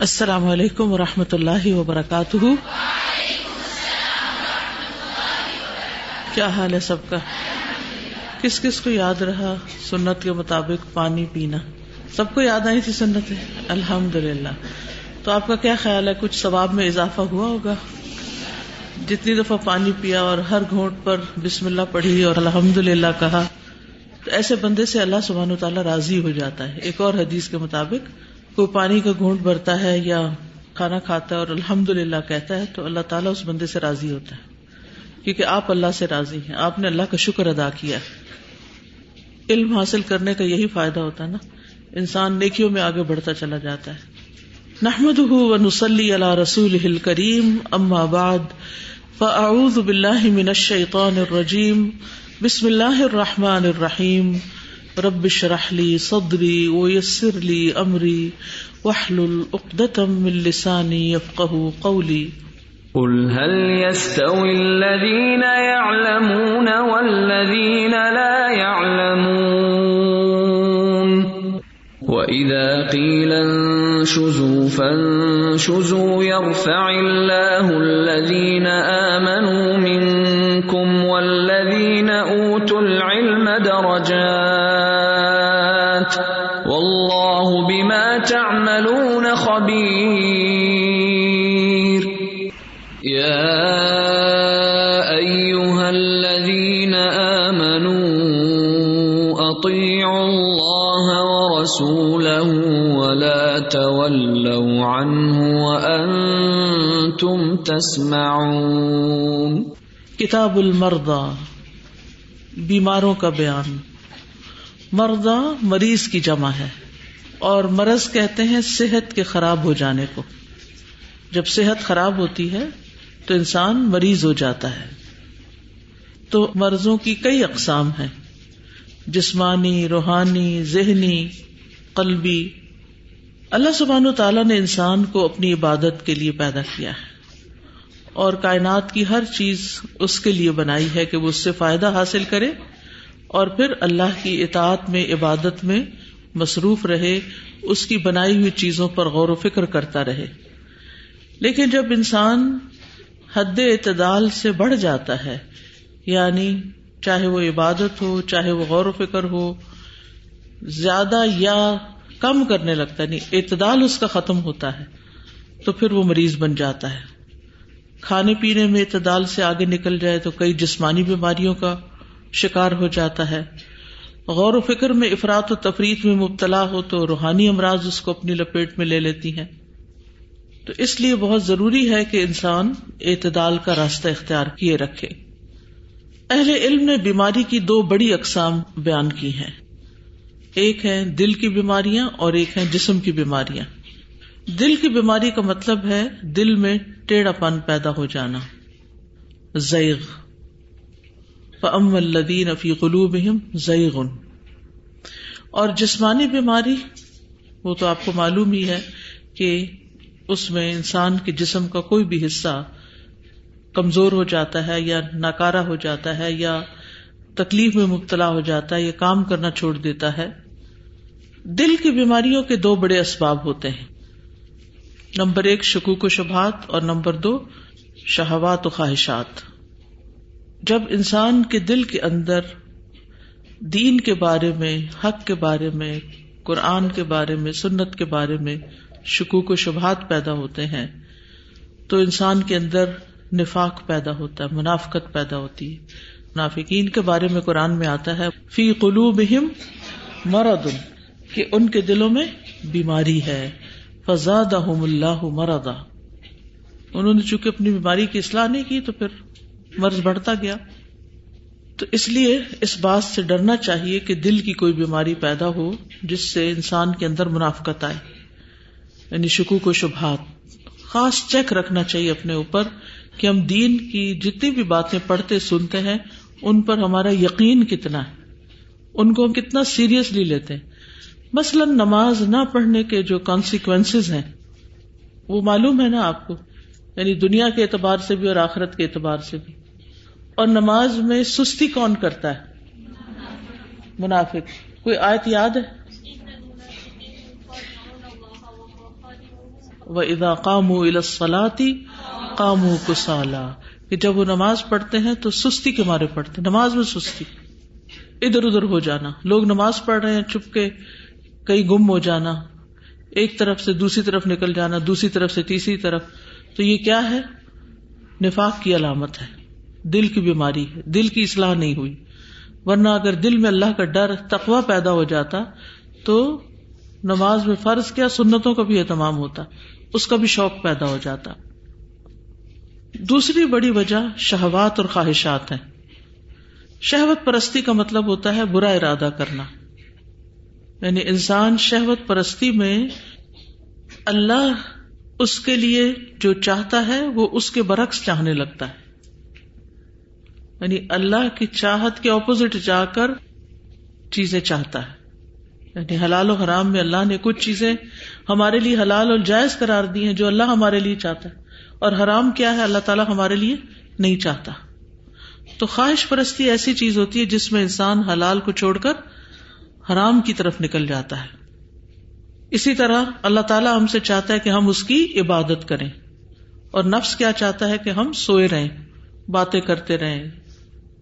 السلام علیکم و رحمۃ اللہ وبرکاتہ۔ کیا حال ہے سب کا؟ کس کس کو یاد رہا؟ سنت کے مطابق پانی پینا۔ سب کو یاد آئی تھی سنت الحمد للہ تو آپ کا کیا خیال ہے؟ کچھ ثواب میں اضافہ ہوا ہوگا؟ جتنی دفعہ پانی پیا اور ہر گھونٹ پر بسم اللہ پڑھی اور الحمد للہ کہا، تو ایسے بندے سے اللہ سبحانہ و تعالیٰ راضی ہو جاتا ہے۔ ایک اور حدیث کے مطابق کوئی پانی کا گھونٹ بھرتا ہے یا کھانا کھاتا ہے اور الحمد للہ کہتا ہے، تو اللہ تعالیٰ اس بندے سے راضی ہوتا ہے۔ کیونکہ آپ اللہ سے راضی ہیں، آپ نے اللہ کا شکر ادا کیا علم حاصل کرنے کا یہی فائدہ ہوتا ہے نا۔ انسان نیکیوں میں آگے بڑھتا چلا جاتا ہے۔ نحمد نسلی اللہ رسول کریم اما بعد، فاعوذ باللہ من الشیطان الرجیم، بسم اللہ الرحمن الرحیم۔ رب شرح لی صدری ویسر لی امری واحلل عقدة من لسانی يفقه قولی قل هل يستوي الذين يعلمون والذين لا يعلمون؟ وإذا قيل انشزوا فانشزوا يرفع الله الذين آمنوا منكم والذين أوتوا العلم درجات خبير. يا أيها الذين آمنوا أطيعوا الله ورسوله ولا تولوا عنه وأنتم تسمعون. کتاب المرضى، بیماروں کا بیان۔ مرضى مریض کی جمع ہے۔ اور مرض کہتے ہیں صحت کے خراب ہو جانے کو۔ جب صحت خراب ہوتی ہے تو انسان مریض ہو جاتا ہے۔ تو مرضوں کی کئی اقسام ہیں۔ جسمانی، روحانی، ذہنی، قلبی۔ اللہ سبحان و تعالیٰ نے انسان کو اپنی عبادت کے لیے پیدا کیا ہے۔ اور کائنات کی ہر چیز اس کے لیے بنائی ہے کہ وہ اس سے فائدہ حاصل کرے اور پھر اللہ کی اطاعت میں، عبادت میں مصروف رہے، اس کی بنائی ہوئی چیزوں پر غور و فکر کرتا رہے۔ لیکن جب انسان حد اعتدال سے بڑھ جاتا ہے یعنی چاہے وہ عبادت ہو، چاہے وہ غور و فکر ہو، زیادہ یا کم کرنے لگتا ہے نہیں اعتدال اس کا ختم ہوتا ہے، تو پھر وہ مریض بن جاتا ہے۔ کھانے پینے میں اعتدال سے آگے نکل جائے تو کئی جسمانی بیماریوں کا شکار ہو جاتا ہے۔ غور و فکر میں افراد و تفریح میں مبتلا ہو تو روحانی امراض اس کو اپنی لپیٹ میں لے لیتی ہیں۔ تو اس لیے بہت ضروری ہے کہ انسان اعتدال کا راستہ اختیار کیے رکھے۔ اہل علم نے بیماری کی دو بڑی اقسام بیان کی ہیں۔ ایک ہے دل کی بیماریاں اور ایک ہے جسم کی بیماریاں۔ دل کی بیماری کا مطلب ہے دل میں ٹیڑھا پن پیدا ہو جانا۔ زیغ۔ ام الدین افی قلوب زیغ اور جسمانی بیماری، وہ تو آپ کو معلوم ہی ہے کہ اس میں انسان کے جسم کا کوئی بھی حصہ کمزور ہو جاتا ہے یا ناکارا ہو جاتا ہے یا تکلیف میں مبتلا ہو جاتا ہے یا کام کرنا چھوڑ دیتا ہے۔ دل کی بیماریوں کے دو بڑے اسباب ہوتے ہیں۔ نمبر ایک شکوک و شبہات اور نمبر دو شہوات و خواہشات۔ جب انسان کے دل کے اندر دین کے بارے میں، حق کے بارے میں، قرآن کے بارے میں، سنت کے بارے میں شکوک و شبہات پیدا ہوتے ہیں، تو انسان کے اندر نفاق پیدا ہوتا ہے، منافقت پیدا ہوتی ہے۔ منافقین کے بارے میں قرآن میں آتا ہے، فی قلوبہم مرد کہ ان کے دلوں میں بیماری ہے۔ فزاد اللہ مردا انہوں نے چونکہ اپنی بیماری کی اصلاح نہیں کی تو پھر مرض بڑھتا گیا۔ تو اس لیے اس بات سے ڈرنا چاہیے کہ دل کی کوئی بیماری پیدا ہو جس سے انسان کے اندر منافقت آئے یعنی شکو کو شبہات۔ خاص چیک رکھنا چاہیے اپنے اوپر کہ ہم دین کی جتنی بھی باتیں پڑھتے سنتے ہیں، ان پر ہمارا یقین کتنا ہے۔ ان کو ہم کتنا سیریسلی لیتے ہیں۔ مثلاً نماز نہ پڑھنے کے جو کانسیکوینس ہیں، وہ معلوم ہے نا آپ کو؟ یعنی دنیا کے اعتبار سے بھی اور آخرت کے اعتبار سے بھی۔ اور نماز میں سستی کون کرتا ہے؟ منافق۔ کوئی آیت یاد ہے؟ و ادا قام الاسلاتی قام کسالا کہ جب وہ نماز پڑھتے ہیں تو سستی کے مارے پڑھتے نماز میں سستی۔ ادھر ادھر ہو جانا۔ لوگ نماز پڑھ رہے ہیں چپ کے کئی گم ہو جانا۔ ایک طرف سے دوسری طرف نکل جانا، دوسری طرف سے تیسری طرف۔ تو یہ کیا ہے؟ نفاق کی علامت ہے۔ دل کی بیماری ہے، دل کی اصلاح نہیں ہوئی۔ ورنہ اگر دل میں اللہ کا ڈر تقوا پیدا ہو جاتا تو نماز میں فرض کیا، سنتوں کا بھی اہتمام ہوتا، اس کا بھی شوق پیدا ہو جاتا۔ دوسری بڑی وجہ شہوات اور خواہشات ہیں۔ شہوت پرستی کا مطلب ہوتا ہے برا ارادہ کرنا۔ یعنی انسان شہوت پرستی میں اللہ اس کے لیے جو چاہتا ہے، وہ اس کے برعکس چاہنے لگتا ہے۔ یعنی اللہ کی چاہت کے اپوزٹ جا کر چیزیں چاہتا ہے۔ یعنی حلال و حرام میں اللہ نے کچھ چیزیں ہمارے لیے حلال اور جائز قرار دی ہیں جو اللہ ہمارے لیے چاہتا ہے۔ اور حرام کیا ہے اللہ تعالیٰ ہمارے لیے؟ نہیں چاہتا۔ تو خواہش پرستی ایسی چیز ہوتی ہے جس میں انسان حلال کو چھوڑ کر حرام کی طرف نکل جاتا ہے۔ اسی طرح اللہ تعالیٰ ہم سے چاہتا ہے کہ ہم اس کی عبادت کریں۔ اور نفس کیا چاہتا ہے کہ ہم سوئے رہیں، باتیں کرتے رہیں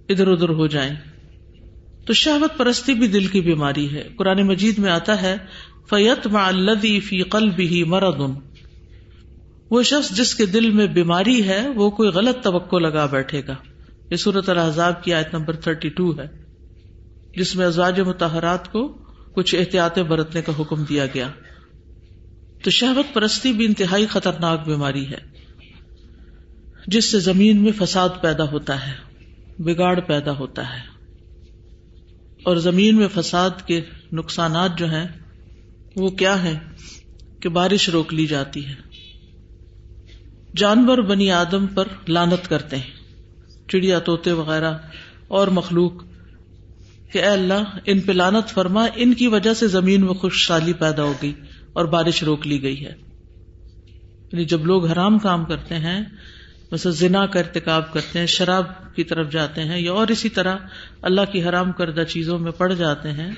ادھر ادھر ہو جائیں۔ تو شہوت پرستی بھی دل کی بیماری ہے۔ قرآن مجید میں آتا ہے فیت مدی فی قل بھی مردن وہ شخص جس کے دل میں بیماری ہے، وہ کوئی غلط توقع لگا بیٹھے گا۔ یہ صورت الحضاب کی آیت نمبر تھرٹی ٹو ہے۔ جس میں ازواج متحرات کو کچھ احتیاط برتنے کا حکم دیا گیا۔ تو شہوت پرستی بھی انتہائی خطرناک بیماری ہے، جس سے زمین میں فساد پیدا ہوتا ہے۔ بگاڑ پیدا ہوتا ہے۔ اور زمین میں فساد کے نقصانات جو ہیں، وہ کیا ہے کہ بارش روک لی جاتی ہے۔ جانور بنی آدم پر لانت کرتے ہیں۔ چڑیا توتے وغیرہ اور مخلوق کہ اے اللہ، ان پہ لانت فرما، ان کی وجہ سے زمین میں خوش سالی پیدا ہو گئی اور بارش روک لی گئی ہے۔ یعنی جب لوگ حرام کام کرتے ہیں ویسے زنا کا ارتکاب کرتے ہیں، شراب کی طرف جاتے ہیں یا اور اسی طرح اللہ کی حرام کردہ چیزوں میں پڑ جاتے ہیں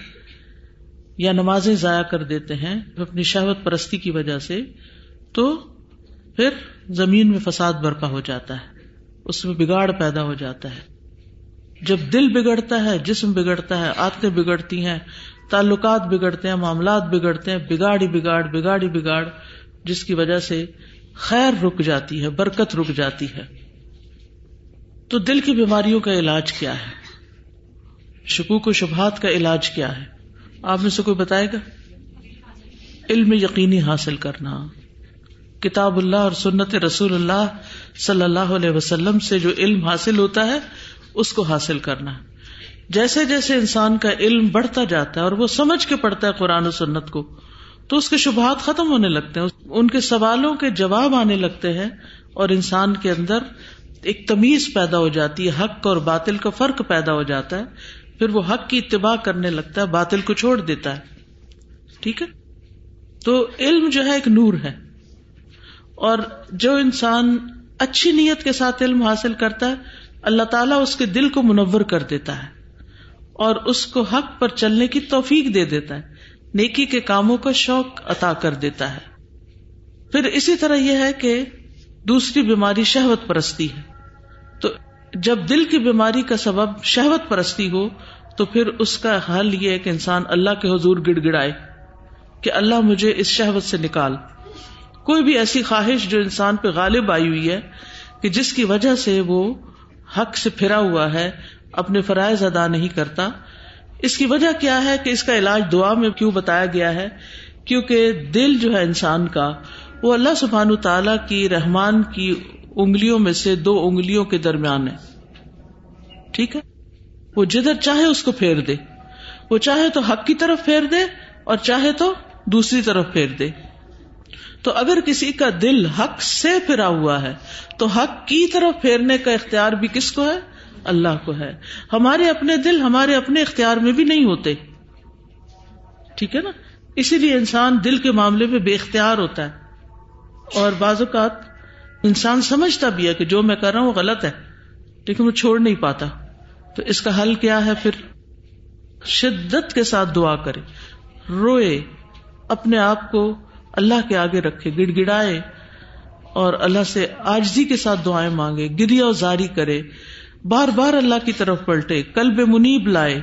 یا نمازیں ضائع کر دیتے ہیں اپنی شہوت پرستی کی وجہ سے، تو پھر زمین میں فساد برپا ہو جاتا ہے، اس میں بگاڑ پیدا ہو جاتا ہے۔ جب دل بگڑتا ہے، جسم بگڑتا ہے آتے بگڑتی ہیں، تعلقات بگڑتے ہیں، معاملات بگڑتے ہیں، بگاڑی بگاڑ بگاڑی بگاڑ، جس کی وجہ سے خیر رک جاتی ہے، برکت رک جاتی ہے۔ تو دل کی بیماریوں کا علاج کیا ہے؟ شکوک و شبہات کا علاج کیا ہے؟ آپ میں سے کوئی بتائے گا؟ علم یقینی حاصل کرنا۔ کتاب اللہ اور سنت رسول اللہ صلی اللہ علیہ وسلم سے جو علم حاصل ہوتا ہے، اس کو حاصل کرنا۔ جیسے جیسے انسان کا علم بڑھتا جاتا ہے اور وہ سمجھ کے پڑتا ہے قرآن و سنت کو تو اس کے شبہات ختم ہونے لگتے ہیں، ان کے سوالوں کے جواب آنے لگتے ہیں اور انسان کے اندر ایک تمیز پیدا ہو جاتی ہے، حق اور باطل کا فرق پیدا ہو جاتا ہے۔ پھر وہ حق کی اتباع کرنے لگتا ہے، باطل کو چھوڑ دیتا ہے۔ ٹھیک ہے؟ تو علم جو ہے ایک نور ہے۔ اور جو انسان اچھی نیت کے ساتھ علم حاصل کرتا ہے، اللہ تعالیٰ اس کے دل کو منور کر دیتا ہے اور اس کو حق پر چلنے کی توفیق دے دیتا ہے۔ نیکی کے کاموں کا شوق عطا کر دیتا ہے۔ پھر اسی طرح یہ ہے کہ دوسری بیماری شہوت پرستی ہے۔ تو جب دل کی بیماری کا سبب شہوت پرستی ہو، تو پھر اس کا حل یہ ہے کہ انسان اللہ کے حضور گڑ گڑائے کہ اللہ مجھے اس شہوت سے نکال۔ کوئی بھی ایسی خواہش جو انسان پہ غالب آئی ہوئی ہے کہ جس کی وجہ سے وہ حق سے پھرا ہوا ہے، اپنے فرائض ادا نہیں کرتا اس کی وجہ کیا ہے کہ اس کا علاج دعا میں کیوں بتایا گیا ہے؟ کیونکہ دل جو ہے انسان کا، وہ اللہ سبحان تعالی کی رحمان کی انگلیوں میں سے دو انگلیوں کے درمیان ہے۔ ٹھیک ہے؟ وہ جدھر چاہے اس کو پھیر دے۔ وہ چاہے تو حق کی طرف پھیر دے اور چاہے تو دوسری طرف پھیر دے۔ تو اگر کسی کا دل حق سے پھرا ہوا ہے، تو حق کی طرف پھیرنے کا اختیار بھی کس کو ہے؟ اللہ کو ہے۔ ہمارے اپنے دل ہمارے اپنے اختیار میں بھی نہیں ہوتے۔ ٹھیک ہے نا؟ اسی لیے انسان دل کے معاملے میں بے اختیار ہوتا ہے۔ اور بعض اوقات انسان سمجھتا بھی ہے کہ جو میں کر رہا ہوں وہ غلط ہے، لیکن وہ چھوڑ نہیں پاتا۔ تو اس کا حل کیا ہے پھر؟ شدت کے ساتھ دعا کرے۔ روئے، اپنے آپ کو اللہ کے آگے رکھے گڑ گڑائے اور اللہ سے آجزی کے ساتھ دعائیں مانگے گریا اور زاری کرے۔ بار بار اللہ کی طرف پلٹے کلب منیب لائے۔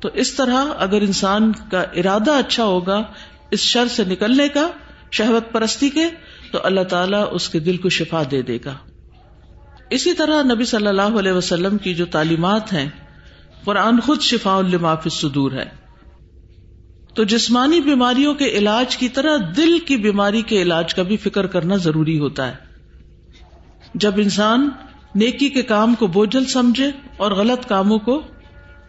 تو اس طرح اگر انسان کا ارادہ اچھا ہوگا اس شر سے نکلنے کا، شہوت پرستی کے، تو اللہ تعالیٰ اس کے دل کو شفا دے دے گا۔ اسی طرح نبی صلی اللہ علیہ وسلم کی جو تعلیمات ہیں، قرآن خود شفا الماف صدور ہے۔ تو جسمانی بیماریوں کے علاج کی طرح دل کی بیماری کے علاج کا بھی فکر کرنا ضروری ہوتا ہے۔ جب انسان نیکی کے کام کو بوجھل سمجھے اور غلط کاموں کو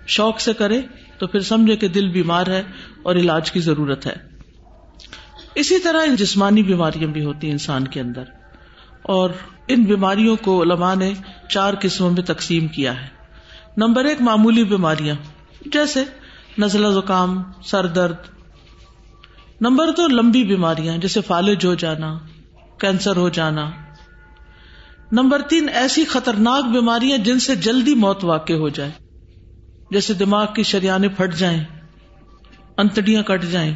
شوق سے کرے تو پھر سمجھے کہ دل بیمار ہے اور علاج کی ضرورت ہے۔ اسی طرح ان جسمانی بیماریاں بھی ہوتی ہیں انسان کے اندر۔ اور ان بیماریوں کو علماء نے چار قسموں میں تقسیم کیا ہے۔ نمبر ایک معمولی بیماریاں، جیسے نزلہ زکام، سر درد۔ نمبر دو لمبی بیماریاں، جیسے فالج ہو جانا، کینسر ہو جانا۔ نمبر تین، ایسی خطرناک بیماریاں جن سے جلدی موت واقع ہو جائے۔ جیسے دماغ کی شریانے پھٹ جائیں، انتڑیاں کٹ جائیں۔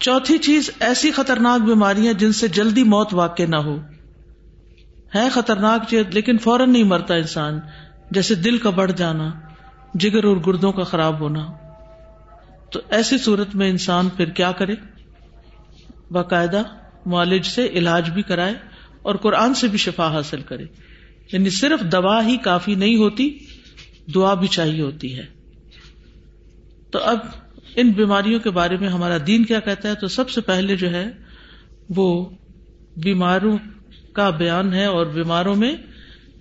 چوتھی چیز، ایسی خطرناک بیماریاں جن سے جلدی موت واقع نہ ہو۔ ہے خطرناک چیز، لیکن فوراً نہیں مرتا انسان۔ جیسے دل کا بڑھ جانا، جگر اور گردوں کا خراب ہونا۔ تو ایسی صورت میں انسان پھر کیا کرے؟ باقاعدہ معالج سے علاج بھی کرائے۔ اور قرآن سے بھی شفا حاصل کرے۔ یعنی صرف دوا ہی کافی نہیں ہوتی، دعا بھی چاہیے ہوتی ہے۔ تو اب ان بیماریوں کے بارے میں ہمارا دین کیا کہتا ہے؟ تو سب سے پہلے جو ہے، وہ بیماروں کا بیان ہے اور بیماروں میں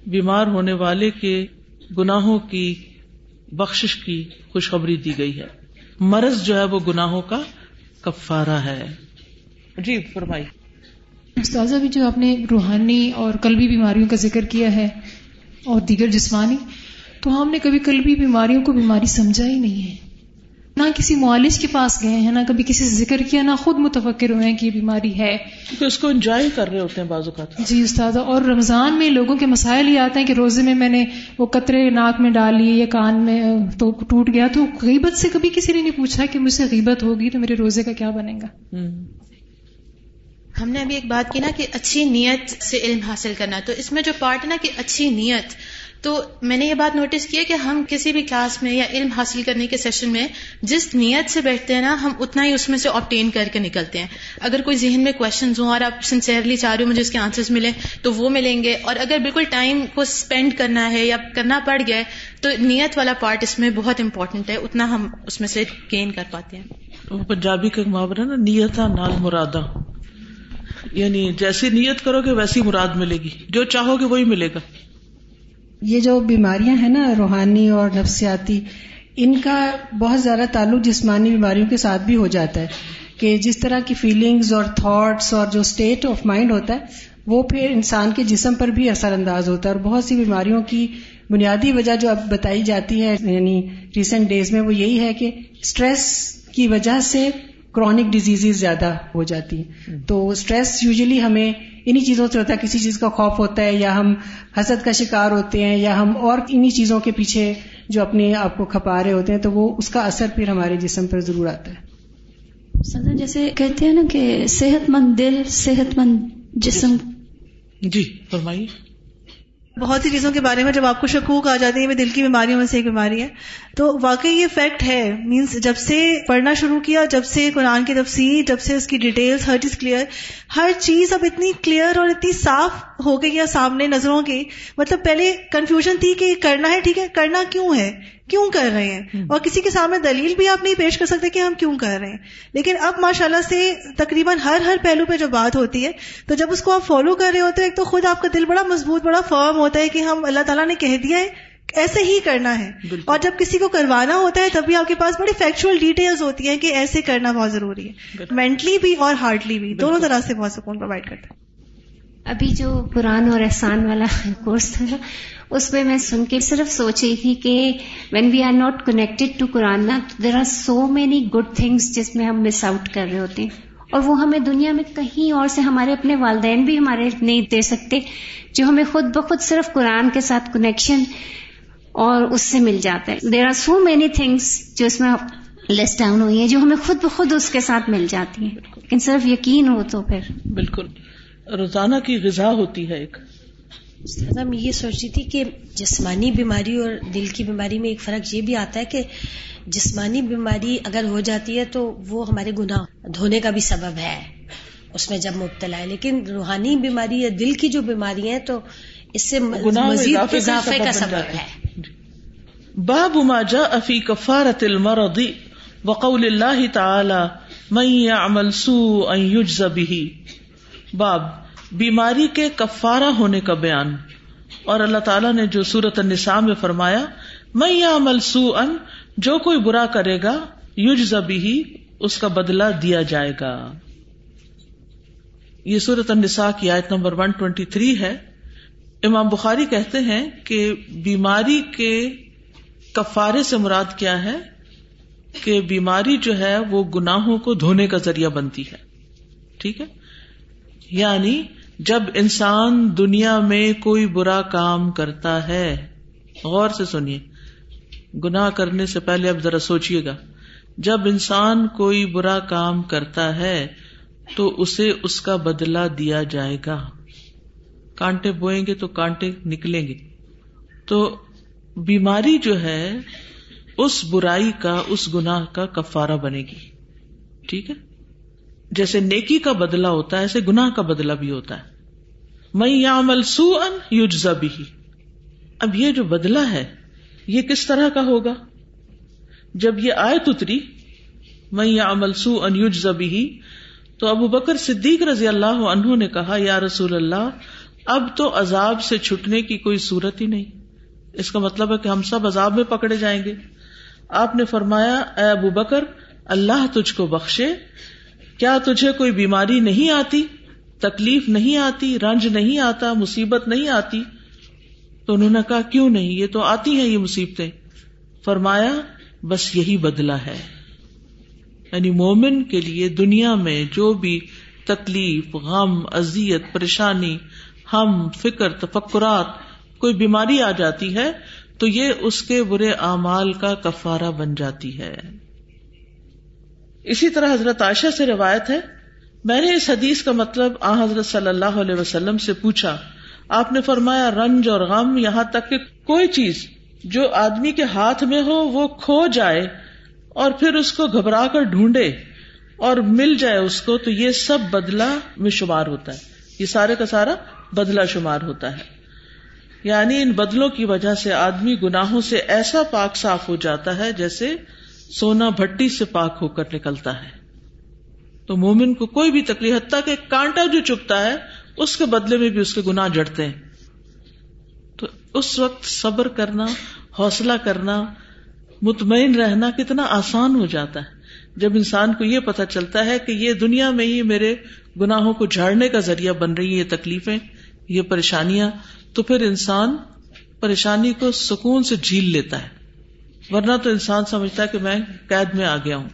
بیمار ہونے والے کے گناہوں کی بخش کی خوشخبری دی گئی ہے۔ مرض جو ہے، وہ گناہوں کا کفارہ ہے۔ جی فرمائی استاذہ بھی جو آپ نے روحانی اور قلبی بیماریوں کا ذکر کیا ہے اور دیگر جسمانی تو ہم نے کبھی قلبی بیماریوں کو بیماری سمجھا ہی نہیں ہے۔ نہ کسی معالج کے پاس گئے ہیں نہ کبھی کسی سے ذکر کیا نہ خود متفقر ہوئے ہیں کہ یہ بیماری ہے۔ کیونکہ اس کو انجوائے کر رہے ہوتے ہیں بعض اوقات۔ جی استاد اور رمضان میں لوگوں کے مسائل یہ آتے ہیں کہ روزے میں میں نے وہ قطرے ناک میں ڈال لیے یا کان میں تو ٹوٹ گیا تو غیبت سے کبھی کسی نے نہیں پوچھا کہ مجھ سے غیبت ہوگی تو میرے روزے کا کیا بنے گا؟ ہم نے ابھی ایک بات کی نا کہ اچھی نیت سے علم حاصل کرنا، تو اس میں جو پارٹ ہے نا کہ اچھی نیت، تو میں نے یہ بات نوٹس کی ہے کہ ہم کسی بھی کلاس میں یا علم حاصل کرنے کے سیشن میں جس نیت سے بیٹھتے ہیں نا، ہم اتنا ہی اس میں سے آپٹین کر کے نکلتے ہیں۔ اگر کوئی ذہن میں کوشچنز ہوں اور آپ سنسیئرلی چاہ رہے ہو مجھے اس کے آنسرز ملے، تو وہ ملیں گے۔ اور اگر بالکل ٹائم کو اسپینڈ کرنا ہے یا کرنا پڑ گیا تو نیت والا پارٹ اس میں بہت امپورٹنٹ ہے، اتنا ہم اس میں سے گین کر پاتے ہیں۔ پنجابی کا محاورہ نا نیت نال مرادہ یعنی جیسی نیت کرو گے ویسی مراد ملے گی۔ جو چاہو گے وہی ملے گا۔ یہ جو بیماریاں ہیں نا، روحانی اور نفسیاتی، ان کا بہت زیادہ تعلق جسمانی بیماریوں کے ساتھ بھی ہو جاتا ہے۔ کہ جس طرح کی فیلنگز اور تھاٹس اور جو اسٹیٹ آف مائنڈ ہوتا ہے، وہ پھر انسان کے جسم پر بھی اثر انداز ہوتا ہے۔ اور بہت سی بیماریوں کی بنیادی وجہ جو اب بتائی جاتی ہے یعنی ریسنٹ ڈیز میں وہ یہی ہے کہ اسٹریس کی وجہ سے کرونک ڈیزیز زیادہ ہو جاتی ہیں۔ تو اسٹریس یوزلی ہمیں انہی چیزوں سے ہوتا ہے کسی چیز کا خوف ہوتا ہے یا ہم حسد کا شکار ہوتے ہیں یا ہم اور انہی چیزوں کے پیچھے جو اپنے آپ کو کھپا رہے ہوتے ہیں تو وہ اس کا اثر پھر ہمارے جسم پر ضرور آتا ہے۔ سر جیسے کہتے ہیں نا کہ صحت مند دل صحت مند جسم۔ جی فرمائیے۔ بہت سی چیزوں کے بارے میں جب آپ کو شکوک آ جاتے ہیں دل کی بیماریوں میں سے ایک بیماری ہے۔ تو واقعی یہ فیکٹ ہے مینس جب سے پڑھنا شروع کیا، جب سے قرآن کی تفسیر، جب سے اس کی ڈیٹیلز ہر چیز کلیئر ہر چیز اب اتنی کلیئر اور اتنی صاف ہو گئی ہے سامنے نظروں کی۔ مطلب پہلے کنفیوژن تھی کہ کرنا ہے، ٹھیک ہے، کرنا کیوں ہے؟ کیوں کر رہے ہیں؟ اور کسی کے سامنے دلیل بھی آپ نہیں پیش کر سکتے کہ ہم کیوں کر رہے ہیں۔ لیکن اب ماشاء اللہ سے تقریباً ہر ہر پہلو پہ جو بات ہوتی ہے تو جب اس کو آپ فالو کر رہے ہوتے ہیں ایک تو خود آپ کا دل بڑا مضبوط بڑا فرم ہوتا ہے کہ ہم اللہ تعالیٰ نے کہہ دیا ہے ایسے ہی کرنا ہے۔ اور جب کسی کو کروانا ہوتا ہے تب بھی آپ کے پاس بڑی فیکچوئل ڈیٹیلز ہوتی ہیں کہ ایسے کرنا بہت ضروری ہے۔ مینٹلی بھی اور ہارٹلی بھی دونوں طرح سے بہت سکون پرووائڈ کرتا ہے۔ ابھی جو قرآن اور احسان والا کورس تھا اس میں میں سن کے صرف سوچ رہی تھی کہ when we are not connected to Quran there are so many good things جس میں ہم مس آؤٹ کر رہے ہوتے ہیں۔ اور وہ ہمیں دنیا میں کہیں اور سے ہمارے اپنے والدین بھی ہمارے نہیں دے سکتے، جو ہمیں خود بخود صرف قرآن کے ساتھ کنیکشن اور اس سے مل جاتا ہے۔ There are so many things جو اس میں لیس ڈاؤن ہوئی ہیں، جو ہمیں خود بخود اس کے ساتھ مل جاتی ہیں۔ لیکن صرف یقین ہو تو پھر۔ بالکل۔ روزانہ کی غذا ہوتی ہے ایک۔ استاذہ میں یہ سوچ رہی تھی کہ جسمانی بیماری اور دل کی بیماری میں ایک فرق یہ بھی آتا ہے کہ جسمانی بیماری اگر ہو جاتی ہے تو وہ ہمارے گناہ دھونے کا بھی سبب ہے اس میں جب مبتلا ہے۔ لیکن روحانی بیماری یا دل کی جو بیماری ہے تو اس سے مزید اضافے کا اضافے کا سبب ہے۔ باب ما جاء في كفارة المرض وقول الله تعالى من يعمل سوءا يجزى به باب بیماری کے کفارہ ہونے کا بیان۔ اور اللہ تعالیٰ نے جو سورت النساء میں فرمایا میں یعمل سوءا، جو کوئی برا کرے گا یجزى به اس کا بدلہ دیا جائے گا۔ یہ سورت النساء کی آیت نمبر 123 ہے۔ امام بخاری کہتے ہیں کہ بیماری کے کفارے سے مراد کیا ہے؟ کہ بیماری جو ہے، وہ گناہوں کو دھونے کا ذریعہ بنتی ہے۔ ٹھیک ہے؟ یعنی جب انسان دنیا میں کوئی برا کام کرتا ہے، غور سے سنیے، گناہ کرنے سے پہلے اب ذرا سوچیے گا۔ جب انسان کوئی برا کام کرتا ہے، تو اسے اس کا بدلہ دیا جائے گا۔ کانٹے بوئیں گے تو کانٹے نکلیں گے۔ تو بیماری جو ہے، اس برائی کا، اس گناہ کا کفارہ بنے گی۔ ٹھیک ہے؟ جیسے نیکی کا بدلہ ہوتا ہے، ایسے گناہ کا بدلہ بھی ہوتا ہے۔ میں یامل سو ان یوجزا بھی اب یہ جو بدلہ ہے، یہ کس طرح کا ہوگا؟ جب یہ آیت اتری میں یامل سو ان یوجزا بھی تو ابو بکر صدیق رضی اللہ عنہ نے کہا، یا رسول اللہ، اب تو عذاب سے چھٹنے کی کوئی صورت ہی نہیں۔ اس کا مطلب ہے کہ ہم سب عذاب میں پکڑے جائیں گے۔ آپ نے فرمایا، اے ابو بکر، اللہ تجھ کو بخشے۔ کیا تجھے کوئی بیماری نہیں آتی؟ تکلیف نہیں آتی، رنج نہیں آتا، مصیبت نہیں آتی؟ تو انہوں نے کہا، کیوں نہیں؟ یہ تو آتی ہیں یہ مصیبتیں۔ فرمایا، بس یہی بدلا ہے۔ یعنی مومن کے لیے دنیا میں جو بھی تکلیف، غم ازیت پریشانی، ہم، فکر، تفکرات، کوئی بیماری آ جاتی ہے، تو یہ اس کے برے اعمال کا کفارہ بن جاتی ہے۔ اسی طرح حضرت عائشہ سے روایت ہے، میں نے اس حدیث کا مطلب آ حضرت صلی اللہ علیہ وسلم سے پوچھا۔ آپ نے فرمایا، رنج اور غم یہاں تک کہ کوئی چیز جو آدمی کے ہاتھ میں ہو، وہ کھو جائے اور پھر اس کو گھبرا کر ڈھونڈے اور مل جائے اس کو، تو یہ سب بدلہ میں شمار ہوتا ہے۔ یہ سارے کا سارا بدلہ شمار ہوتا ہے۔ یعنی ان بدلوں کی وجہ سے آدمی گناہوں سے ایسا پاک صاف ہو جاتا ہے جیسے سونا بھٹی سے پاک ہو کر نکلتا ہے۔ تو مومن کو کوئی بھی تکلیف، حتیٰ کہ کانٹا جو چپتا ہے، اس کے بدلے میں بھی اس کے گناہ جڑتے ہیں۔ تو اس وقت صبر کرنا، حوصلہ کرنا، مطمئن رہنا کتنا آسان ہو جاتا ہے۔ جب انسان کو یہ پتا چلتا ہے کہ یہ دنیا میں ہی میرے گناہوں کو جھاڑنے کا ذریعہ بن رہی ہے یہ تکلیفیں، یہ پریشانیاں، تو پھر انسان پریشانی کو سکون سے جھیل لیتا ہے۔ ورنہ تو انسان سمجھتا ہے کہ میں قید میں آ گیا ہوں۔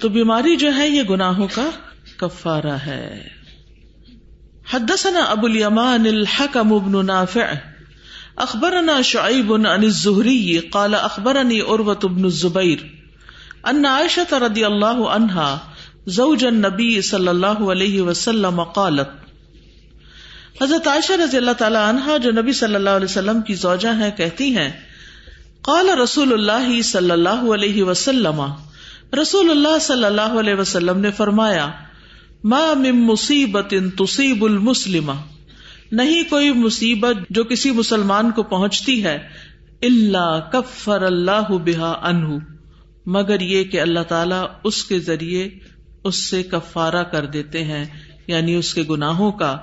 تو بیماری جو ہے یہ گناہوں کا کفارہ ہے۔ حدثنا ابو الیمان الحکم ابن نافع، اخبرنا شعیب عن الزہری قال اخبرنی عروت ابن الزبیر ان عائشہ رضی اللہ عنہا زوج النبی صلی اللہ علیہ وسلم قالت، حضرت عائشہ رضی اللہ تعالی عنہا جو نبی صلی اللہ علیہ وسلم کی زوجہ ہیں، کہتی ہیں قال رسول اللہ صلی اللہ علیہ وسلم، رسول اللہ صلی اللہ علیہ وسلم نے فرمایا، ما من مصیبت تصیب المسلمہ نہیں کوئی مصیبت جو کسی مسلمان کو پہنچتی ہے اللہ کفر اللہ بہا انہ مگر یہ کہ اللہ تعالیٰ اس کے ذریعے اس سے کفارہ کر دیتے ہیں یعنی اس کے گناہوں کا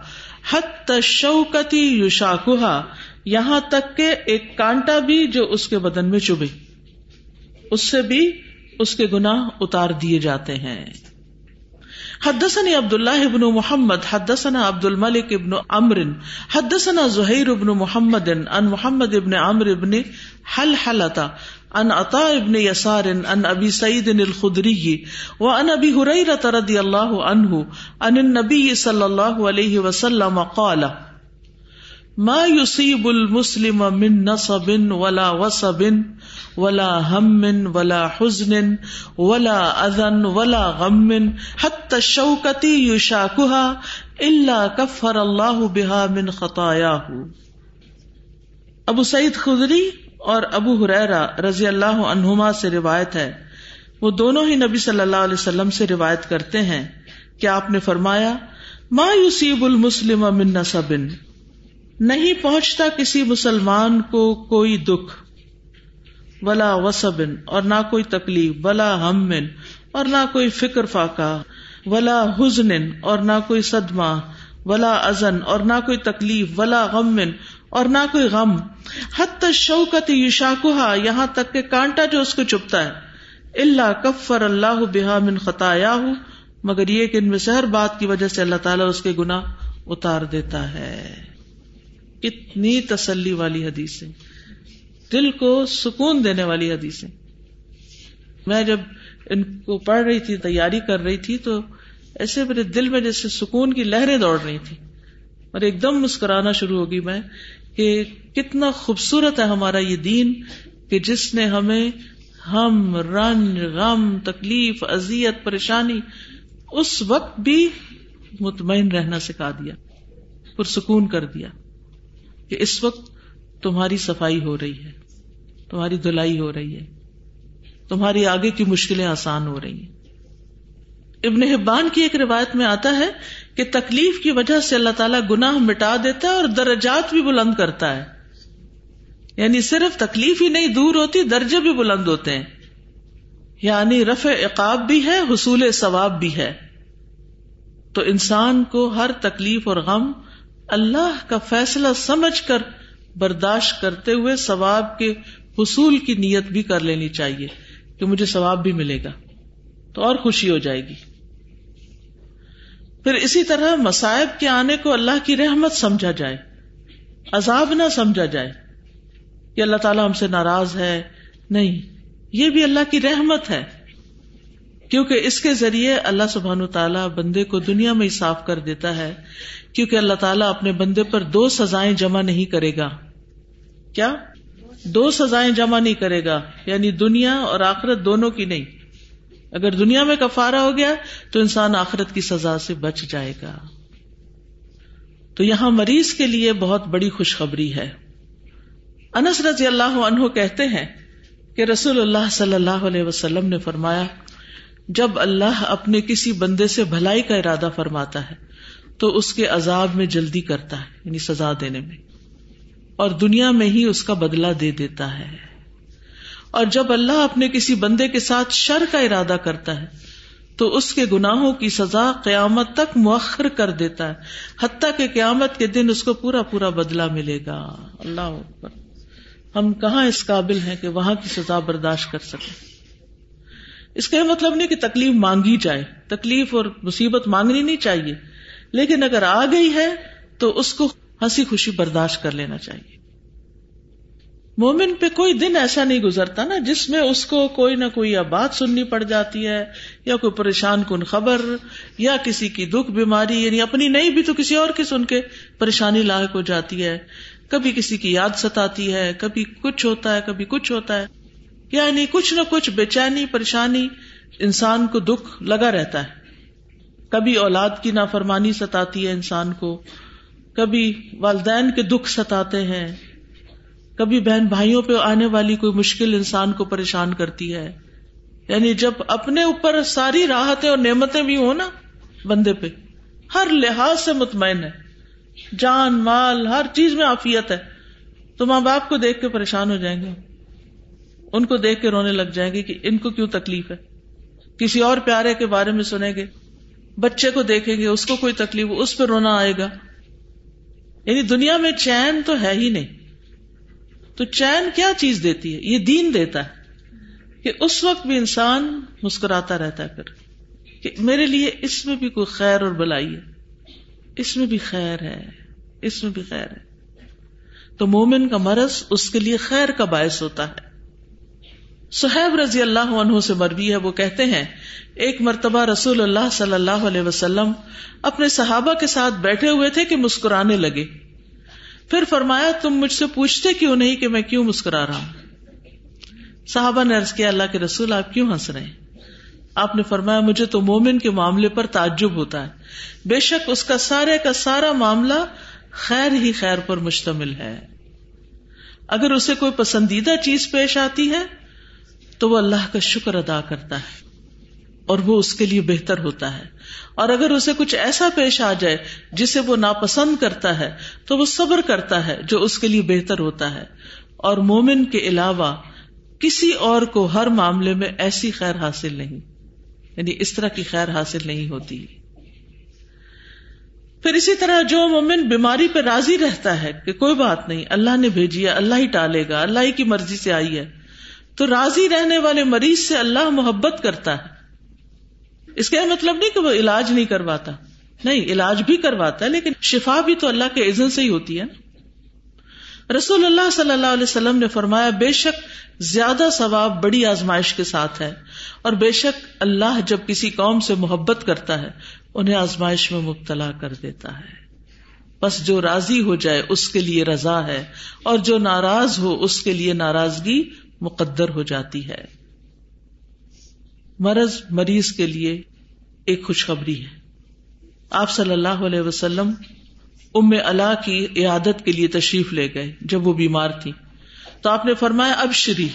حت شوکتی یوشاکا یہاں تک کہ ایک کانٹا بھی جو اس کے بدن میں چبے اس سے بھی اس کے گناہ اتار دیے جاتے ہیں۔ حدثني عبد الله ابن محمد، حدثنا عبد الملك ابن عمر حدثنا زهير ابن محمد عن محمد ابن عمرو ابن حلحلة عن عطاء ابن يسار عن ابي سعيد الخدري وعن ابي هريرة رضي الله عنه عن النبي صلى الله عليه وسلم قال ما یوسیب المسلم من نصب ولا وصب ولا هم ولا حزن ولا اذن ولا غم حتى الشوكة يشاكها الا كفر الله بها من خطاياه. ابو سعید خدری اور ابو حریرا رضی اللہ عنہما سے روایت ہے. وہ دونوں ہی نبی صلی اللہ علیہ وسلم سے روایت کرتے ہیں کہ آپ نے فرمایا، ما یوسیب المسلم من نصب. نہیں پہنچتا کسی مسلمان کو کوئی دکھ، ولا وسبن اور نہ کوئی تکلیف، ولا ہم اور نہ کوئی فکر فاقہ، ولا حزن اور نہ کوئی صدمہ، ولا ازن اور نہ کوئی تکلیف، ولا غم اور نہ کوئی غم۔ حت شوکت یشاکوہا، یہاں تک کہ کانٹا جو اس کو چپتا ہے۔ اللہ کفر اللہ بحا من خطایا ہوں مگر یہ کہ ان میں سے ہر بات کی وجہ سے اللہ تعالیٰ اس کے گنا اتار دیتا ہے۔ کتنی تسلی والی حدیث ہے دل کو سکون دینے والی حدیث میں جب ان کو پڑھ رہی تھی، تیاری کر رہی تھی، تو ایسے میرے دل میں جیسے سکون کی لہریں دوڑ رہی تھی اور ایک دم مسکرانا شروع ہوگی میں کہ کتنا خوبصورت ہے ہمارا یہ دین کہ جس نے ہمیں ہم رنج غم، تکلیف ازیت پریشانی، اس وقت بھی مطمئن رہنا سکھا دیا، پرسکون کر دیا۔ کہ اس وقت تمہاری صفائی ہو رہی ہے، تمہاری دلائی ہو رہی ہے، تمہاری آگے کی مشکلیں آسان ہو رہی ہیں۔ ابن حبان کی ایک روایت میں آتا ہے کہ تکلیف کی وجہ سے اللہ تعالیٰ گناہ مٹا دیتا ہے اور درجات بھی بلند کرتا ہے۔ یعنی صرف تکلیف ہی نہیں، دور ہوتی درجے بھی بلند ہوتے ہیں۔ یعنی رفع عقاب بھی ہے، حصول ثواب بھی ہے۔ تو انسان کو ہر تکلیف اور غم اللہ کا فیصلہ سمجھ کر برداشت کرتے ہوئے ثواب کے حصول کی نیت بھی کر لینی چاہیے کہ مجھے ثواب بھی ملے گا تو اور خوشی ہو جائے گی۔ پھر اسی طرح مسائب کے آنے کو اللہ کی رحمت سمجھا جائے، عذاب نہ سمجھا جائے کہ اللہ تعالیٰ ہم سے ناراض ہے۔ نہیں، یہ بھی اللہ کی رحمت ہے۔ کیونکہ اس کے ذریعے اللہ سبحان تعالیٰ بندے کو دنیا میں ہی صاف کر دیتا ہے، کیونکہ اللہ تعالیٰ اپنے بندے پر دو سزائیں جمع نہیں کرے گا۔ کیا؟ دو سزائیں جمع نہیں کرے گا یعنی دنیا اور آخرت دونوں کی نہیں۔ اگر دنیا میں کفارا ہو گیا تو انسان آخرت کی سزا سے بچ جائے گا۔ تو یہاں مریض کے لیے بہت بڑی خوشخبری ہے۔ انس رضی اللہ عنہ کہتے ہیں کہ رسول اللہ صلی اللہ علیہ وسلم نے فرمایا جب اللہ اپنے کسی بندے سے بھلائی کا ارادہ فرماتا ہے، تو اس کے عذاب میں جلدی کرتا ہے یعنی سزا دینے میں۔ اور دنیا میں ہی اس کا بدلہ دے دیتا ہے۔ اور جب اللہ اپنے کسی بندے کے ساتھ شر کا ارادہ کرتا ہے، تو اس کے گناہوں کی سزا قیامت تک مؤخر کر دیتا ہے۔ حتیٰ کہ قیامت کے دن اس کو پورا پورا بدلا ملے گا۔ اللہ ہم کہاں اس قابل ہیں کہ وہاں کی سزا برداشت کر سکیں؟ اس کا یہ مطلب نہیں کہ تکلیف مانگی جائے، تکلیف اور مصیبت مانگنی نہیں چاہیے، لیکن اگر آ گئی ہے تو اس کو ہنسی خوشی برداشت کر لینا چاہیے۔ مومن پہ کوئی دن ایسا نہیں گزرتا نا جس میں اس کو کوئی نہ کوئی بات سننی پڑ جاتی ہے، یا کوئی پریشان کن خبر، یا کسی کی دکھ بیماری یعنی اپنی نہیں بھی تو کسی اور کی سن کے پریشانی لاحق ہو جاتی ہے۔ کبھی کسی کی یاد ستاتی ہے، کبھی کچھ ہوتا ہے، کبھی کچھ ہوتا ہے۔ یعنی کچھ نہ کچھ بے چینی، پریشانی، انسان کو دکھ لگا رہتا ہے۔ کبھی اولاد کی نافرمانی ستاتی ہے انسان کو، کبھی والدین کے دکھ ستاتے ہیں۔ کبھی بہن بھائیوں پہ آنے والی کوئی مشکل انسان کو پریشان کرتی ہے۔ یعنی جب اپنے اوپر ساری راحتیں اور نعمتیں بھی ہوں نا بندے پہ، ہر لحاظ سے مطمئن ہے۔ جان، مال، ہر چیز میں آفیت ہے۔ تو ماں باپ کو دیکھ کے پریشان ہو جائیں گے۔ ان کو دیکھ کے رونے لگ جائیں گے کہ ان کو کیوں تکلیف ہے؟ کسی اور پیارے کے بارے میں سنیں گے، بچے کو دیکھیں گے، اس کو کوئی تکلیف، اس پہ رونا آئے گا۔ یعنی دنیا میں چین تو ہے ہی نہیں۔ تو چین کیا چیز دیتی ہے؟ یہ دین دیتا ہے کہ اس وقت بھی انسان مسکراتا رہتا ہے پھر، کہ میرے لیے اس میں بھی کوئی خیر اور بلائی ہے۔ اس میں بھی خیر ہے، اس میں بھی خیر ہے۔ تو مومن کا مرض اس کے لیے خیر کا باعث ہوتا ہے۔ سہیب رضی اللہ عنہ سے مروی ہے، وہ کہتے ہیں، ایک مرتبہ رسول اللہ صلی اللہ علیہ وسلم اپنے صحابہ کے ساتھ بیٹھے ہوئے تھے کہ مسکرانے لگے۔ پھر فرمایا، تم مجھ سے پوچھتے کیوں نہیں کہ میں کیوں مسکرا رہا ہوں؟ صحابہ نے کیا، اللہ کے رسول، آپ کیوں ہنس رہے ہیں؟ آپ نے فرمایا، مجھے تو مومن کے معاملے پر تعجب ہوتا ہے۔ بے شک اس کا سارے کا سارا معاملہ خیر ہی خیر پر مشتمل ہے۔ اگر اسے کوئی پسندیدہ چیز پیش آتی ہے تو وہ اللہ کا شکر ادا کرتا ہے اور وہ اس کے لیے بہتر ہوتا ہے۔ اور اگر اسے کچھ ایسا پیش آ جائے جسے وہ ناپسند کرتا ہے، تو وہ صبر کرتا ہے جو اس کے لیے بہتر ہوتا ہے۔ اور مومن کے علاوہ کسی اور کو ہر معاملے میں ایسی خیر حاصل نہیں۔ یعنی اس طرح کی خیر حاصل نہیں ہوتی۔ پھر اسی طرح جو مومن بیماری پہ راضی رہتا ہے کہ کوئی بات نہیں، اللہ نے بھیجی ہے، اللہ ہی ٹالے گا، اللہ ہی کی مرضی سے آئی ہے تو راضی رہنے والے مریض سے اللہ محبت کرتا ہے۔ اس کا مطلب نہیں کہ وہ علاج نہیں کرواتا۔ نہیں، علاج بھی کرواتا ہے، لیکن شفا بھی تو اللہ کے عزن سے ہی ہوتی ہے۔ رسول اللہ صلی اللہ علیہ وسلم نے فرمایا، بے شک زیادہ ثواب بڑی آزمائش کے ساتھ ہے، اور بے شک اللہ جب کسی قوم سے محبت کرتا ہے، انہیں آزمائش میں مبتلا کر دیتا ہے۔ بس جو راضی ہو جائے، اس کے لیے رضا ہے، اور جو ناراض ہو، اس کے لیے ناراضگی مقدر ہو جاتی ہے۔ مرض مریض کے لیے ایک خوشخبری ہے۔ آپ صلی اللہ علیہ وسلم ام اللہ کی عیادت کے لیے تشریف لے گئے جب وہ بیمار تھی تو آپ نے فرمایا، اب شری،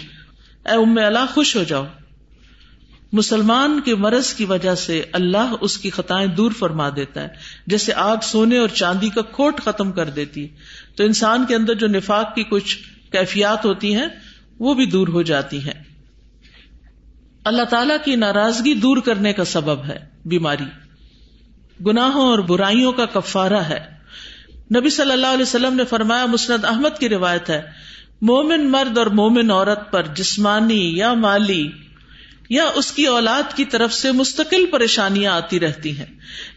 اے ام اللہ خوش ہو جاؤ۔ مسلمان کے مرض کی وجہ سے اللہ اس کی خطائیں دور فرما دیتا ہے۔ جیسے آگ سونے اور چاندی کا کھوٹ ختم کر دیتی۔ تو انسان کے اندر جو نفاق کی کچھ کیفیات ہوتی ہیں وہ بھی دور ہو جاتی ہیں۔ اللہ تعالی کی ناراضگی دور کرنے کا سبب ہے بیماری۔ گناہوں اور برائیوں کا کفارہ ہے۔ نبی صلی اللہ علیہ وسلم نے فرمایا، مسند احمد کی روایت ہے، مومن مرد اور مومن عورت پر جسمانی یا مالی یا اس کی اولاد کی طرف سے مستقل پریشانیاں آتی رہتی ہیں۔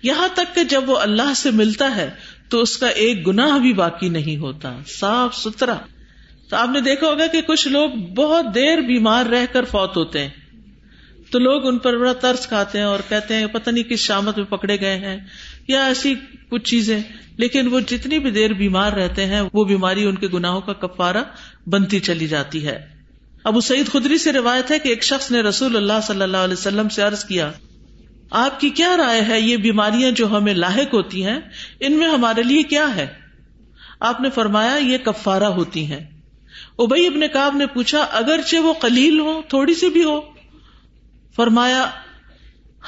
یہاں تک کہ جب وہ اللہ سے ملتا ہے تو اس کا ایک گناہ بھی باقی نہیں ہوتا۔ صاف ستھرا۔ تو آپ نے دیکھا ہوگا کہ کچھ لوگ بہت دیر بیمار رہ کر فوت ہوتے ہیں۔ تو لوگ ان پر بڑا ترس کھاتے ہیں اور کہتے ہیں، پتہ نہیں کس شامت میں پکڑے گئے ہیں یا ایسی کچھ چیزیں۔ لیکن وہ جتنی بھی دیر بیمار رہتے ہیں، وہ بیماری ان کے گناہوں کا کفارہ بنتی چلی جاتی ہے۔ ابو سعید خدری سے روایت ہے کہ ایک شخص نے رسول اللہ صلی اللہ علیہ وسلم سے عرض کیا، آپ کی کیا رائے ہے؟ یہ بیماریاں جو ہمیں لاحق ہوتی ہیں، ان میں ہمارے لیے کیا ہے؟ آپ نے فرمایا، یہ کفارہ ہوتی ہیں۔ ابئی ابن کاب نے پوچھا، اگرچہ وہ قلیل ہو تھوڑی سی بھی ہو؟ فرمایا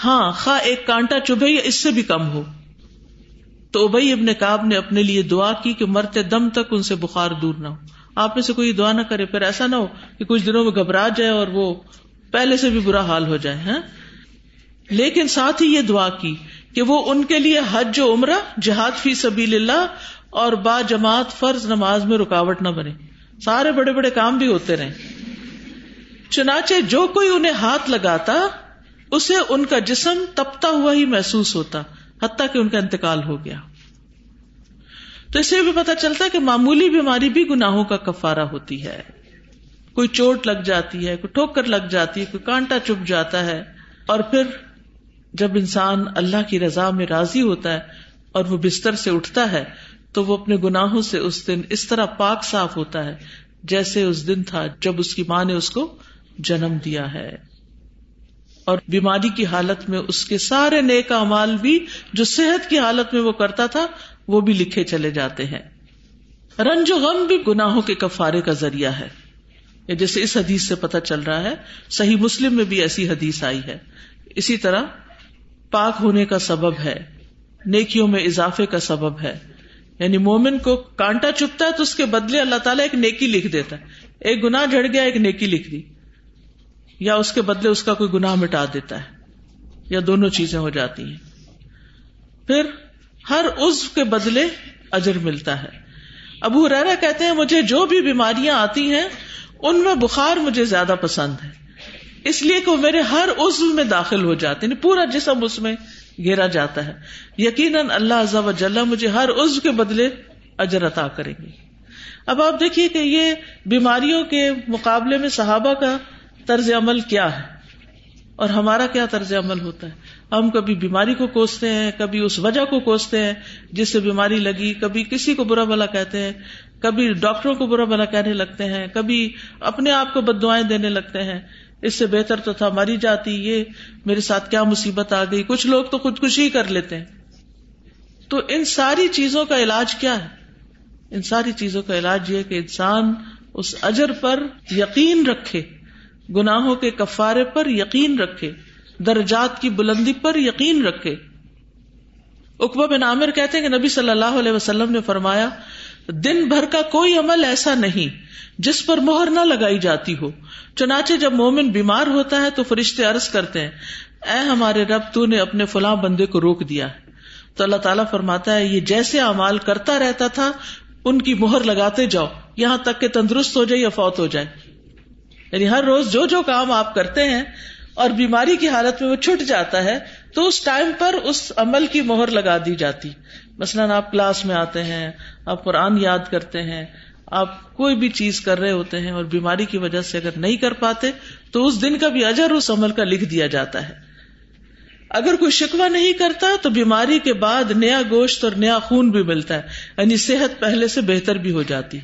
ہاں خا ایک کانٹا چبھے یا اس سے بھی کم ہو۔ تو ابئی ابن کاب نے اپنے لیے دعا کی کہ مرتے دم تک ان سے بخار دور نہ ہو۔ آپ میں سے کوئی دعا نہ کرے، پھر ایسا نہ ہو کہ کچھ دنوں میں گھبرا جائے اور وہ پہلے سے بھی برا حال ہو جائے ہاں؟ لیکن ساتھ ہی یہ دعا کی کہ وہ ان کے لیے حج و عمرہ، جہاد فی سبیل اللہ اور با جماعت فرض نماز میں رکاوٹ نہ بنے۔ سارے بڑے بڑے کام بھی ہوتے رہے۔ چنانچہ جو کوئی انہیں ہاتھ لگاتا، اسے ان کا جسم تپتا ہوا ہی محسوس ہوتا، حتیٰ کہ ان کا انتقال ہو گیا۔ تو اسے بھی پتا چلتا کہ معمولی بیماری بھی گناہوں کا کفارہ ہوتی ہے۔ کوئی چوٹ لگ جاتی ہے، کوئی ٹھوکر لگ جاتی ہے، کوئی کانٹا چپ جاتا ہے۔ اور پھر جب انسان اللہ کی رضا میں راضی ہوتا ہے اور وہ بستر سے اٹھتا ہے تو وہ اپنے گناہوں سے اس دن اس طرح پاک صاف ہوتا ہے، جیسے اس دن تھا جب اس کی ماں نے اس کو جنم دیا ہے۔ اور بیماری کی حالت میں اس کے سارے نیک امال بھی، جو صحت کی حالت میں وہ کرتا تھا، وہ بھی لکھے چلے جاتے ہیں۔ رنج و غم بھی گناہوں کے کفارے کا ذریعہ ہے۔ جیسے اس حدیث سے پتہ چل رہا ہے، صحیح مسلم میں بھی ایسی حدیث آئی ہے۔ اسی طرح پاک ہونے کا سبب ہے، نیکیوں میں اضافے کا سبب ہے۔ یعنی مومن کو کانٹا چپتا ہے تو اس کے بدلے اللہ تعالیٰ ایک نیکی لکھ دیتا ہے۔ ایک گنا جھڑ گیا، ایک نیکی لکھ دی۔ یا اس کے بدلے اس کا کوئی گناہ مٹا دیتا ہے۔ یا دونوں چیزیں ہو جاتی ہیں۔ پھر ہر عزو کے بدلے اجر ملتا ہے۔ ابو ریرا کہتے ہیں، مجھے جو بھی بیماریاں آتی ہیں، ان میں بخار مجھے زیادہ پسند ہے۔ اس لیے کہ وہ میرے ہر عزو میں داخل ہو جاتے ہیں۔ یعنی پورا جسم اس میں گھیرا جاتا ہے۔ یقیناً اللہ و جل مجھے ہر عزو کے بدلے اجر عطا کریں گے۔ اب آپ دیکھیے کہ یہ بیماریوں کے مقابلے میں صحابہ کا طرز عمل کیا ہے اور ہمارا کیا طرز عمل ہوتا ہے؟ ہم کبھی بیماری کو کوستے ہیں، کبھی اس وجہ کو کوستے ہیں جس سے بیماری لگی، کبھی کسی کو برا بلا کہتے ہیں، کبھی ڈاکٹروں کو برا بلا کہنے لگتے ہیں، کبھی اپنے آپ کو بد دعائیں دینے لگتے ہیں۔ اس سے بہتر تو تھا مری جاتی، یہ میرے ساتھ کیا مصیبت آ گئی؟ کچھ لوگ تو خودکشی کر لیتے ہیں۔ تو ان ساری چیزوں کا علاج کیا ہے؟ ان ساری چیزوں کا علاج یہ کہ انسان اس اجر پر یقین رکھے، گناہوں کے کفارے پر یقین رکھے، درجات کی بلندی پر یقین رکھے۔ اکبا بن عامر کہتے ہیں کہ نبی صلی اللہ علیہ وسلم نے فرمایا دن بھر کا کوئی عمل ایسا نہیں جس پر مہر نہ لگائی جاتی ہو۔ چنانچہ جب مومن بیمار ہوتا ہے تو فرشتے عرض کرتے ہیں، اے ہمارے رب، تو نے اپنے فلاں بندے کو روک دیا۔ تو اللہ تعالیٰ فرماتا ہے، یہ جیسے امال کرتا رہتا تھا، ان کی مہر لگاتے جاؤ۔ یہاں تک کہ تندرست ہو جائے یا فوت ہو جائے۔ یعنی ہر روز جو جو کام آپ کرتے ہیں اور بیماری کی حالت میں وہ چھٹ جاتا ہے، تو اس ٹائم پر اس عمل کی مہر لگا دی جاتی۔ مثلاً آپ کلاس میں آتے ہیں، آپ قرآن یاد کرتے ہیں، آپ کوئی بھی چیز کر رہے ہوتے ہیں اور بیماری کی وجہ سے اگر نہیں کر پاتے، تو اس دن کا بھی اجر اس عمل کا لکھ دیا جاتا ہے۔ اگر کوئی شکوا نہیں کرتا، تو بیماری کے بعد نیا گوشت اور نیا خون بھی ملتا ہے یعنی صحت پہلے سے بہتر بھی ہو جاتی۔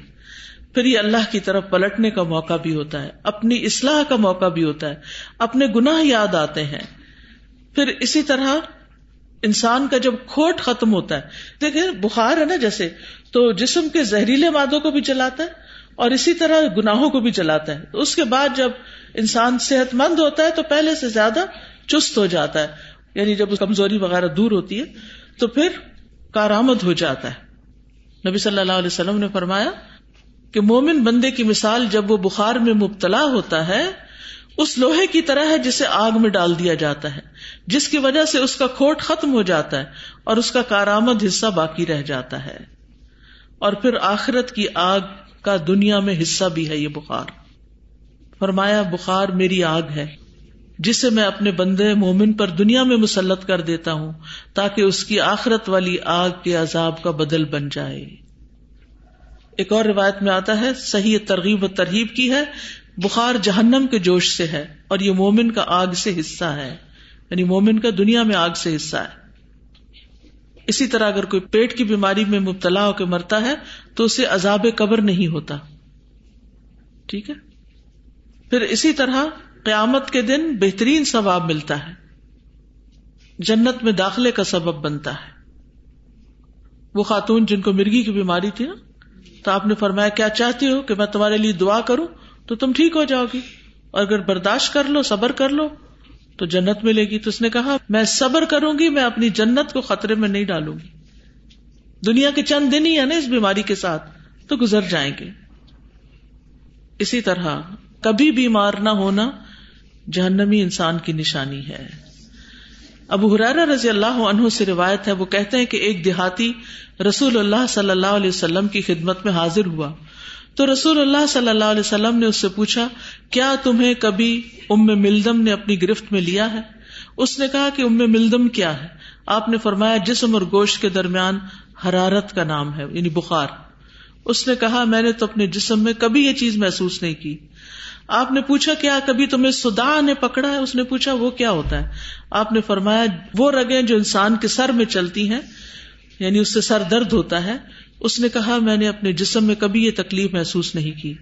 پھر یہ اللہ کی طرف پلٹنے کا موقع بھی ہوتا ہے، اپنی اصلاح کا موقع بھی ہوتا ہے، اپنے گناہ یاد آتے ہیں۔ پھر اسی طرح انسان کا جب کھوٹ ختم ہوتا ہے، دیکھیں بخار ہے نا جیسے، تو جسم کے زہریلے مادوں کو بھی چلاتا ہے اور اسی طرح گناہوں کو بھی چلاتا ہے۔ اس کے بعد جب انسان صحت مند ہوتا ہے، تو پہلے سے زیادہ چست ہو جاتا ہے۔ یعنی جب کمزوری وغیرہ دور ہوتی ہے، تو پھر کارآمد ہو جاتا ہے۔ نبی صلی اللہ علیہ وسلم نے فرمایا کہ مومن بندے کی مثال جب وہ بخار میں مبتلا ہوتا ہے اس لوہے کی طرح ہے جسے آگ میں ڈال دیا جاتا ہے، جس کی وجہ سے اس کا کھوٹ ختم ہو جاتا ہے اور اس کا کارآمد حصہ باقی رہ جاتا ہے۔ اور پھر آخرت کی آگ کا دنیا میں حصہ بھی ہے یہ بخار۔ فرمایا، بخار میری آگ ہے، جسے میں اپنے بندے مومن پر دنیا میں مسلط کر دیتا ہوں، تاکہ اس کی آخرت والی آگ کے عذاب کا بدل بن جائے۔ ایک اور روایت میں آتا ہے، صحیح ترغیب و ترغیب کی ہے بخار جہنم کے جوش سے ہے اور یہ مومن کا آگ سے حصہ ہے۔ یعنی مومن کا دنیا میں آگ سے حصہ ہے۔ اسی طرح اگر کوئی پیٹ کی بیماری میں مبتلا ہو کے مرتا ہے تو اسے عذاب قبر نہیں ہوتا۔ ٹھیک ہے؟ پھر اسی طرح قیامت کے دن بہترین ثواب ملتا ہے۔ جنت میں داخلے کا سبب بنتا ہے۔ وہ خاتون جن کو مرگی کی بیماری تھی نا، تو آپ نے فرمایا، کیا چاہتی ہو کہ میں تمہارے لیے دعا کروں؟ تو تم ٹھیک ہو جاؤ گی۔ اور اگر برداشت کر لو، صبر کر لو۔ تو جنت ملے گی۔ تو اس نے کہا، میں صبر کروں گی، میں اپنی جنت کو خطرے میں نہیں ڈالوں گی۔ دنیا کے چند دن ہی ہے نا اس بیماری کے ساتھ، تو گزر جائیں گے۔ اسی طرح، کبھی بیمار نہ ہونا جہنمی انسان کی نشانی ہے۔ ابو حرارا رضی اللہ عنہ سے روایت ہے، وہ کہتے ہیں کہ ایک دیہاتی رسول اللہ صلی اللہ علیہ وسلم کی خدمت میں حاضر ہوا۔ تو رسول اللہ صلی اللہ علیہ وسلم نے اس سے پوچھا، کیا تمہیں کبھی ام ملدم نے اپنی گرفت میں لیا ہے؟ اس نے کہا کہ ام ملدم کیا ہے؟ آپ نے فرمایا، جسم اور گوشت کے درمیان حرارت کا نام ہے یعنی بخار۔ اس نے کہا، میں نے تو اپنے جسم میں کبھی یہ چیز محسوس نہیں کی۔ آپ نے پوچھا، کیا کبھی تمہیں سدا نے پکڑا ہے؟ اس نے پوچھا، وہ کیا ہوتا ہے؟ آپ نے فرمایا، وہ رگیں جو انسان کے سر میں چلتی ہیں یعنی اس سے سر درد ہوتا ہے اس نے کہا، میں نے اپنے جسم میں کبھی یہ تکلیف محسوس نہیں کی۔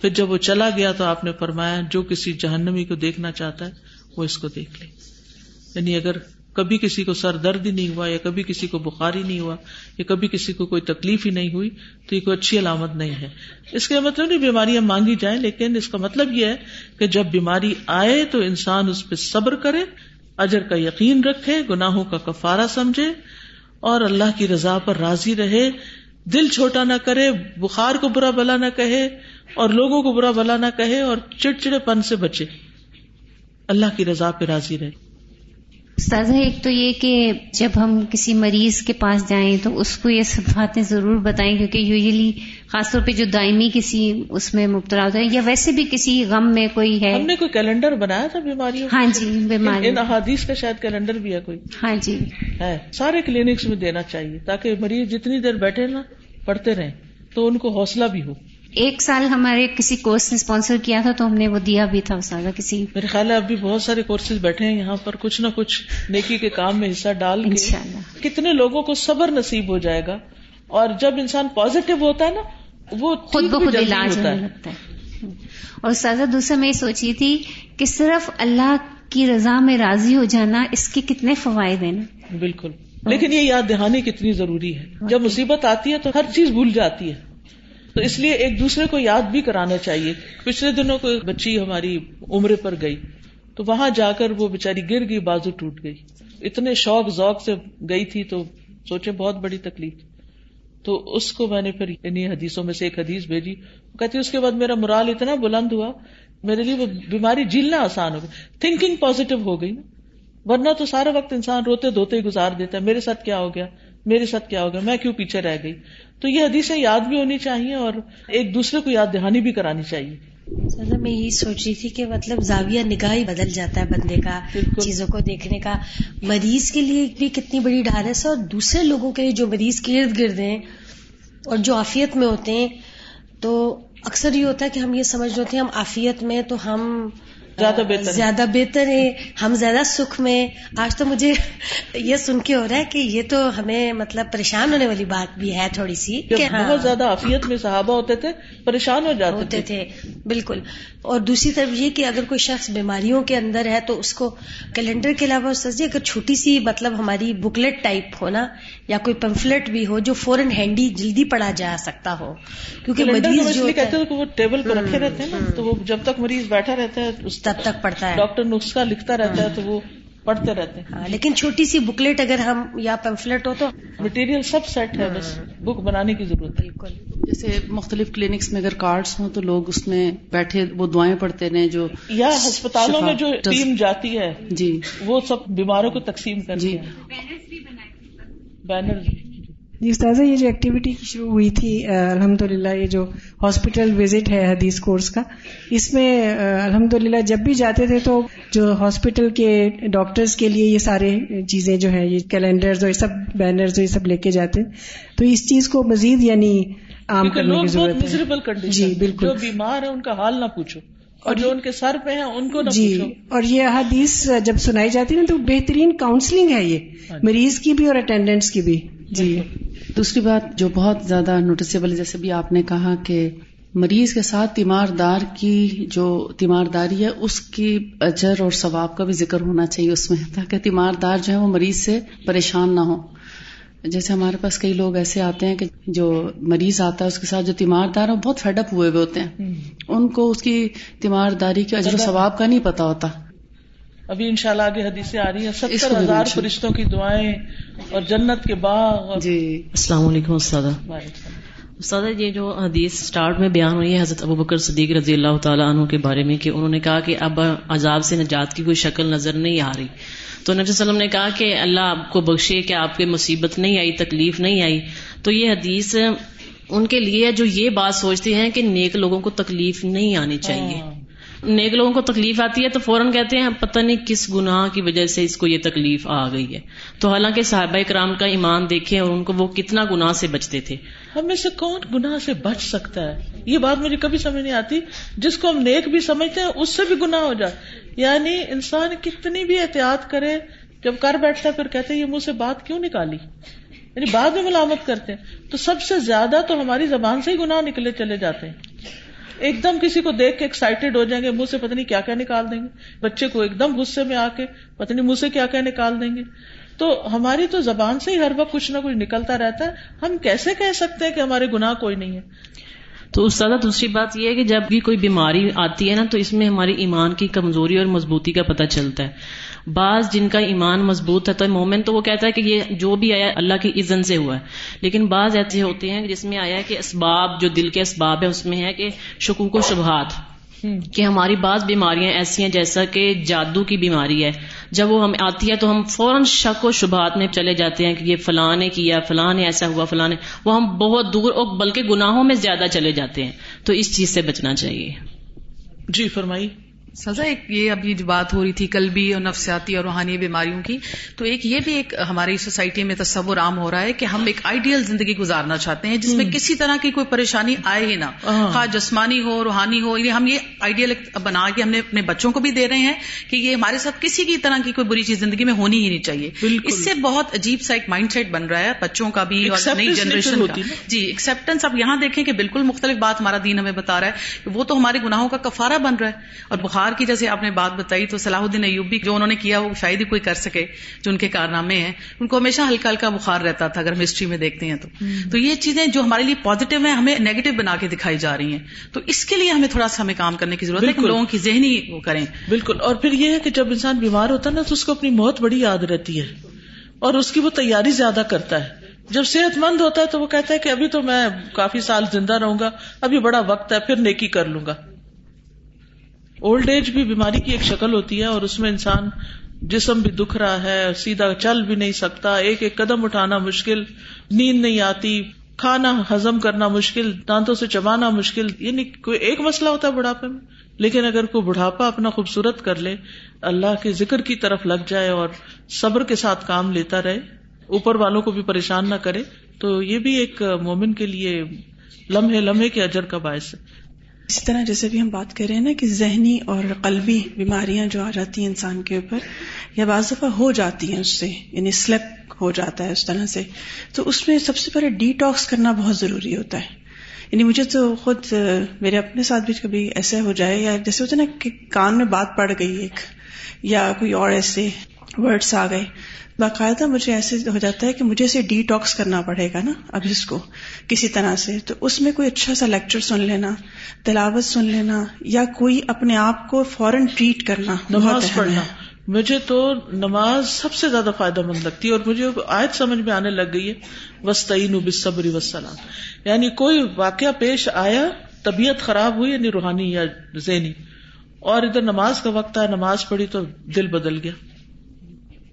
پھر جب وہ چلا گیا تو آپ نے فرمایا، جو کسی جہنمی کو دیکھنا چاہتا ہے، وہ اس کو دیکھ لے۔ یعنی اگر کبھی کسی کو سر درد ہی نہیں ہوا، یا کبھی کسی کو بخار ہی نہیں ہوا، یا کبھی کسی کو کوئی تکلیف ہی نہیں ہوئی، تو یہ کوئی اچھی علامت نہیں ہے۔ اس کا مطلب نہیں بیماریاں مانگی جائیں، لیکن اس کا مطلب یہ ہے کہ جب بیماری آئے تو انسان اس پہ صبر کرے، اجر کا یقین رکھے، گناہوں کا کفارہ سمجھے اور اللہ کی رضا پر راضی رہے، دل چھوٹا نہ کرے، بخار کو برا بلا نہ کہے، اور لوگوں کو برا بلا نہ کہے، اور چڑچڑے پن سے بچے۔ اللہ کی رضا پہ راضی رہے۔ استاذہ ایک تو یہ کہ جب ہم کسی مریض کے پاس جائیں تو اس کو یہ سب باتیں ضرور بتائیں کیونکہ یوزلی خاص طور پہ جو دائمی کسی اس میں مبتلا ہوتا ہے یا ویسے بھی کسی غم میں کوئی ہے۔ ہم نے کوئی کیلنڈر بنایا تھا بیماری ہاں جی بیماری ان احادیث کا شاید کیلنڈر بھی ہے کوئی۔ ہاں جی۔ ہے سارے کلینکس میں دینا چاہیے تاکہ مریض جتنی دیر بیٹھے نا پڑھتے رہیں تو ان کو حوصلہ بھی ہو۔ ایک سال ہمارے کسی کورس نے اسپانسر کیا تھا تو ہم نے وہ دیا بھی تھا استاذہ کسی میرے خیال ہے اب بھی بہت سارے کورسز بیٹھے ہیں یہاں پر کچھ نہ کچھ نیکی کے کام میں حصہ ڈال کے۔ کتنے لوگوں کو صبر نصیب ہو جائے گا؟ اور جب انسان پازیٹو ہوتا ہے نا وہ خود بخود علاج ہوتا ہونے ہے۔ لگتا ہے۔ اور استاذہ دوسرا میں یہ سوچی تھی کہ صرف اللہ کی رضا میں راضی ہو جانا اس کے کتنے فوائد ہیں نا۔ بالکل۔ لیکن یہ یاد دہانی کتنی ضروری ہے۔ جب مصیبت آتی ہے تو ہر چیز بھول جاتی ہے۔ تو اس لیے ایک دوسرے کو یاد بھی کرانا چاہیے۔ پچھلے دنوں کو بچی ہماری عمرے پر گئی، تو وہاں جا کر وہ بےچاری گر گئی، بازو ٹوٹ گئی۔ اتنے شوق، ذوق سے گئی تھی تو سوچے بہت بڑی تکلیف۔ تو اس کو میں نے پھر انہیں حدیثوں میں سے ایک حدیث بھیجی۔ وہ کہتی اس کے بعد میرا مرال اتنا بلند ہوا، میرے لیے وہ بیماری جھیلنا آسان ہو گئی۔ تھنکنگ پازیٹو ہو گئی نا۔ ورنہ تو سارا وقت انسان روتے دھوتے گزار دیتا ہے، میرے ساتھ کیا ہو گیا، میرے ساتھ کیا ہو گیا، میں کیوں پیچھے رہ گئی؟ تو یہ حدیثیں یاد بھی ہونی چاہیے اور ایک دوسرے کو یاد دہانی بھی کرانی چاہیے۔ سر میں یہی سوچ رہی تھی کہ مطلب زاویہ نگاہ ہی بدل جاتا ہے بندے کا۔ چیزوں کو دیکھنے کا۔ مریض کے لیے بھی کتنی بڑی ڈھارس ہے۔ اور دوسرے لوگوں کے لیے جو مریض کے ارد گرد ہیں اور جو آفیت میں ہوتے ہیں تو اکثر یہ ہوتا ہے کہ ہم یہ سمجھ رہے ہوتے ہیں ہم آفیت میں تو ہم زیادہ بہتر۔ زیادہ بہتر ہیں ہم زیادہ سکھ میں۔ آج تو مجھے یہ سن کے ہو رہا ہے کہ یہ تو ہمیں مطلب پریشان ہونے والی بات بھی ہے تھوڑی سی ہاں۔ بہت زیادہ عافیت میں صحابہ ہوتے تھے پریشان ہو جاتے ہوتے تھے۔ بالکل۔ اور دوسری طرف یہ کہ اگر کوئی شخص بیماریوں کے اندر ہے تو اس کو کیلنڈر کے علاوہ سر جی اگر چھوٹی سی مطلب ہماری بکلیٹ ٹائپ ہو نا یا کوئی پمفلٹ بھی ہو جو فوراً ہینڈی جلدی پڑا جا سکتا ہو کیونکہ مریض جو کہتے ہے۔ ہیں وہ ٹیبل پہ رکھے رہتے ہیں نا تو وہ جب تک مریض بیٹھا رہتا ہے اس تب تک پڑتا ہے۔ ڈاکٹر نسخہ لکھتا رہتا ہے تو وہ پڑھتے رہتے ہیں۔ ہاں لیکن چھوٹی سی بکلیٹ اگر ہم یا پمفلٹ ہو تو مٹیریل سب سیٹ ہے بس بک بنانے کی ضرورت ہے۔ بالکل۔ جیسے مختلف کلینکس میں اگر کارڈس ہوں تو لوگ اس میں بیٹھے وہ دعائیں پڑھتے رہے جو یا ہسپتالوں میں جو ٹیم جاتی ہے جی۔ وہ سب بیماروں کو تقسیم کرتی جی۔ ہے۔ بینر جی استاذہ یہ جو ایکٹیویٹی شروع ہوئی تھی الحمد للہ یہ جو ہاسپٹل وزٹ ہے حدیث کورس کا اس میں الحمد للہ جب بھی جاتے تھے تو جو ہاسپٹل کے ڈاکٹرز کے لیے یہ سارے چیزیں جو ہیں یہ کیلنڈرز اور یہ سب بینرز یہ سب لے کے جاتے تو اس چیز کو مزید یعنی عام کرنے کی ضرورت ہے۔ جی بالکل۔ جو بیمار ہے ان کا حال نہ پوچھو۔ اور جو ان کے سر پہ ہیں ان کو نہ جی پوچھو۔ اور یہ حدیث جب سنائی جاتی ہے نا تو بہترین کاؤنسلنگ ہے یہ۔ مریض کی بھی اور اٹینڈنٹس کی بھی۔ جی۔ دوسری بات جو بہت زیادہ نوٹسیبل جیسے بھی آپ نے کہا کہ مریض کے ساتھ تیماردار کی جو تیمارداری ہے اس کی اجر اور ثواب کا بھی ذکر ہونا چاہیے اس میں تاکہ تیماردار جو ہے وہ مریض سے پریشان نہ ہو جیسے ہمارے پاس کئی لوگ ایسے آتے ہیں کہ جو مریض آتا ہے اس کے ساتھ جو تیماردار ہے وہ بہت فیڈ اپ ہوئے ہوئے ہوتے ہیں۔ ان کو اس کی تیمارداری کے اجر و ثواب کا نہیں پتا ہوتا۔ ابھی انشاءاللہ آگے حدیثیں آ رہی ہیں۔ ستر ہزار فرشتوں کی دعائیں اور جنت کے باغ اور جی السلام علیکم استاد استاد یہ جو حدیث سٹارٹ میں بیان ہوئی ہے حضرت ابو بکر صدیق رضی اللہ تعالیٰ عنہ کے بارے میں کہ انہوں نے کہا کہ اب عذاب سے نجات کی کوئی شکل نظر نہیں آ رہی۔ تو نبی صلی اللہ علیہ وسلم نے کہا کہ اللہ آپ کو بخشے کہ آپ کے مصیبت نہیں آئی تکلیف نہیں آئی۔ تو یہ حدیث ان کے لیے جو یہ بات سوچتے ہیں کہ نیک لوگوں کو تکلیف نہیں آنی چاہیے۔ نیک لوگوں کو تکلیف آتی ہے تو فوراً کہتے ہیں، پتہ نہیں کس گناہ کی وجہ سے اس کو یہ تکلیف آ گئی ہے۔ تو حالانکہ صحابہ کرام کا ایمان دیکھیں اور ان کو وہ کتنا گناہ سے بچتے تھے۔ ہم میں سے کون گناہ سے بچ سکتا ہے؟ یہ بات مجھے کبھی سمجھ نہیں آتی۔ جس کو ہم نیک بھی سمجھتے ہیں، اس سے بھی گناہ ہو جائے یعنی انسان کتنی بھی احتیاط کرے، جب کر بیٹھتا ہے، پھر کہتے ہیں، یہ منہ سے بات کیوں نکالی؟ یعنی بعد میں ملامت کرتے ہیں۔ تو سب سے زیادہ تو ہماری زبان سے ہی گناہ نکلے چلے جاتے ہیں۔ ایک دم کسی کو دیکھ کے ایکسائٹیڈ ہو جائیں گے، منہ سے پتہ نہیں کیا کیا نکال دیں گے۔ بچے کو ایک دم غصے میں آ کے پتہ نہیں منہ سے کیا کیا نکال دیں گے۔ تو ہماری تو زبان سے ہی ہر وقت کچھ نہ کچھ نکلتا رہتا ہے۔ ہم کیسے کہہ سکتے ہیں کہ ہمارے گناہ کوئی نہیں ہے؟ تو استاد دوسری بات یہ ہے کہ جب بھی کوئی بیماری آتی ہے نا، تو اس میں ہماری ایمان کی کمزوری اور مضبوطی کا پتہ چلتا ہے۔ بعض جن کا ایمان مضبوط ہے تو مومن تو وہ کہتا ہے کہ یہ جو بھی آیا اللہ کی اذن سے ہوا ہے۔ لیکن بعض ایسے ہوتے ہیں جس میں آیا ہے کہ اسباب جو دل کے اسباب ہے اس میں ہے کہ شکوک و شبہات۔ کہ ہماری بعض بیماریاں ایسی ہیں جیسا کہ جادو کی بیماری ہے۔ جب وہ ہمیں آتی ہے تو ہم فوراً شک و شبہات میں چلے جاتے ہیں کہ یہ فلاں نے کیا فلاں نے ایسا ہوا فلاں نے۔ وہ ہم بہت دور اور بلکہ گناہوں میں زیادہ چلے جاتے ہیں۔ تو اس چیز سے بچنا چاہیے۔ جی فرمائی سزا ایک یہ ابھی جو بات ہو رہی تھی قلبی اور نفسیاتی اور روحانی بیماریوں کی تو ایک یہ بھی ایک ہماری سوسائٹی میں تصور عام ہو رہا ہے کہ ہم ایک آئیڈیل زندگی گزارنا چاہتے ہیں جس میں کسی طرح کی کوئی پریشانی آئے ہی نہ۔ خواہ جسمانی ہو روحانی ہو یعنی ہم یہ آئیڈیل بنا کے ہم نے اپنے بچوں کو بھی دے رہے ہیں کہ یہ ہمارے ساتھ کسی کی طرح کی کوئی بری چیز زندگی میں ہونی ہی نہیں چاہیے۔ اس سے بہت عجیب سا ایک مائنڈ سیٹ بن رہا ہے بچوں کا بھی اور نئی جنریشن کا۔ جی ایکسپٹینس اب یہاں دیکھیں کہ بالکل مختلف بات ہمارا دین ہمیں بتا رہا ہے وہ تو ہمارے گناہوں کا کفارہ بن رہا ہے اور بخار کی جیسے آپ نے بات بتائی تو صلاح الدین ایوبی جو انہوں نے کیا وہ شاید ہی کوئی کر سکے جو ان کے کارنامے ہیں ان کو ہمیشہ ہلکا ہلکا بخار رہتا تھا اگر ہم ہسٹری میں دیکھتے ہیں تو۔ تو یہ چیزیں جو ہمارے لیے پازیٹو ہیں ہمیں نیگیٹو بنا کے دکھائی جا رہی ہیں۔ تو اس کے لیے ہمیں تھوڑا سا ہمیں کام کرنے کی ضرورت ہے کہ لوگوں کی ذہنی وہ کریں۔ بالکل۔ اور پھر یہ ہے کہ جب انسان بیمار ہوتا ہے نا تو اس کو اپنی موت بڑی یاد رہتی ہے۔ اور اس کی وہ تیاری زیادہ کرتا ہے۔ جب صحت مند ہوتا ہے تو وہ کہتا ہے کہ ابھی تو میں کافی سال زندہ رہوں گا ابھی بڑا وقت ہے پھر نیکی کر لوں گا۔ اولڈ ایج بھی بیماری کی ایک شکل ہوتی ہے اور اس میں انسان جسم بھی دکھ رہا ہے، سیدھا چل بھی نہیں سکتا، ایک ایک قدم اٹھانا مشکل، نیند نہیں آتی، کھانا ہزم کرنا مشکل، دانتوں سے چبانا مشکل یعنی کوئی ایک مسئلہ ہوتا ہے بڑھاپے میں۔ لیکن اگر کوئی بڑھاپا اپنا خوبصورت کر لے، اللہ کے ذکر کی طرف لگ جائے اور صبر کے ساتھ کام لیتا رہے، اوپر والوں کو بھی پریشان نہ کرے، تو یہ بھی ایک مومن کے لیے لمحے لمحے کے اجر کا باعث ہے۔ اسی طرح جیسے بھی ہم بات کر رہے ہیں نا کہ ذہنی اور قلبی بیماریاں جو آ جاتی ہیں انسان کے اوپر، یا بعض دفعہ ہو جاتی ہیں اس سے یعنی سلیپ ہو جاتا ہے اس طرح سے، تو اس میں سب سے پہلے ڈی ٹاکس کرنا بہت ضروری ہوتا ہے۔ یعنی مجھے تو خود میرے اپنے ساتھ بھی کبھی ایسا ہو جائے، یا جیسے ہوتا ہے نا کہ کان میں بات پڑ گئی ایک، یا کوئی اور ایسے ورڈس آ گئے۔ باقاعدہ مجھے ایسے ہو جاتا ہے کہ مجھے اسے ڈی ٹاکس کرنا پڑے گا نا اب اس کو کسی طرح سے۔ تو اس میں کوئی اچھا سا لیکچر سن لینا تلاوت سن لینا یا کوئی اپنے آپ کو فوراً ٹریٹ کرنا نماز پڑھنا۔ مجھے تو نماز سب سے زیادہ فائدہ مند لگتی ہے اور مجھے آج سمجھ میں آنے لگ گئی ہے وسطین بصبری وسلام یعنی کوئی واقعہ پیش آیا طبیعت خراب ہوئی یعنی روحانی یا ذہنی اور ادھر نماز کا وقت آیا نماز پڑھی تو دل بدل گیا۔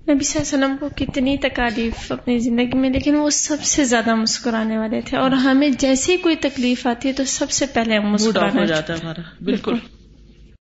نبی صلی اللہ علیہ وسلم کو کتنی تکالیف اپنی زندگی میں لیکن وہ سب سے زیادہ مسکرانے والے تھے۔ اور ہمیں جیسے کوئی تکلیف آتی ہے تو سب سے پہلے ہم مسکرانا جاتا ہے ہمارا۔ بالکل۔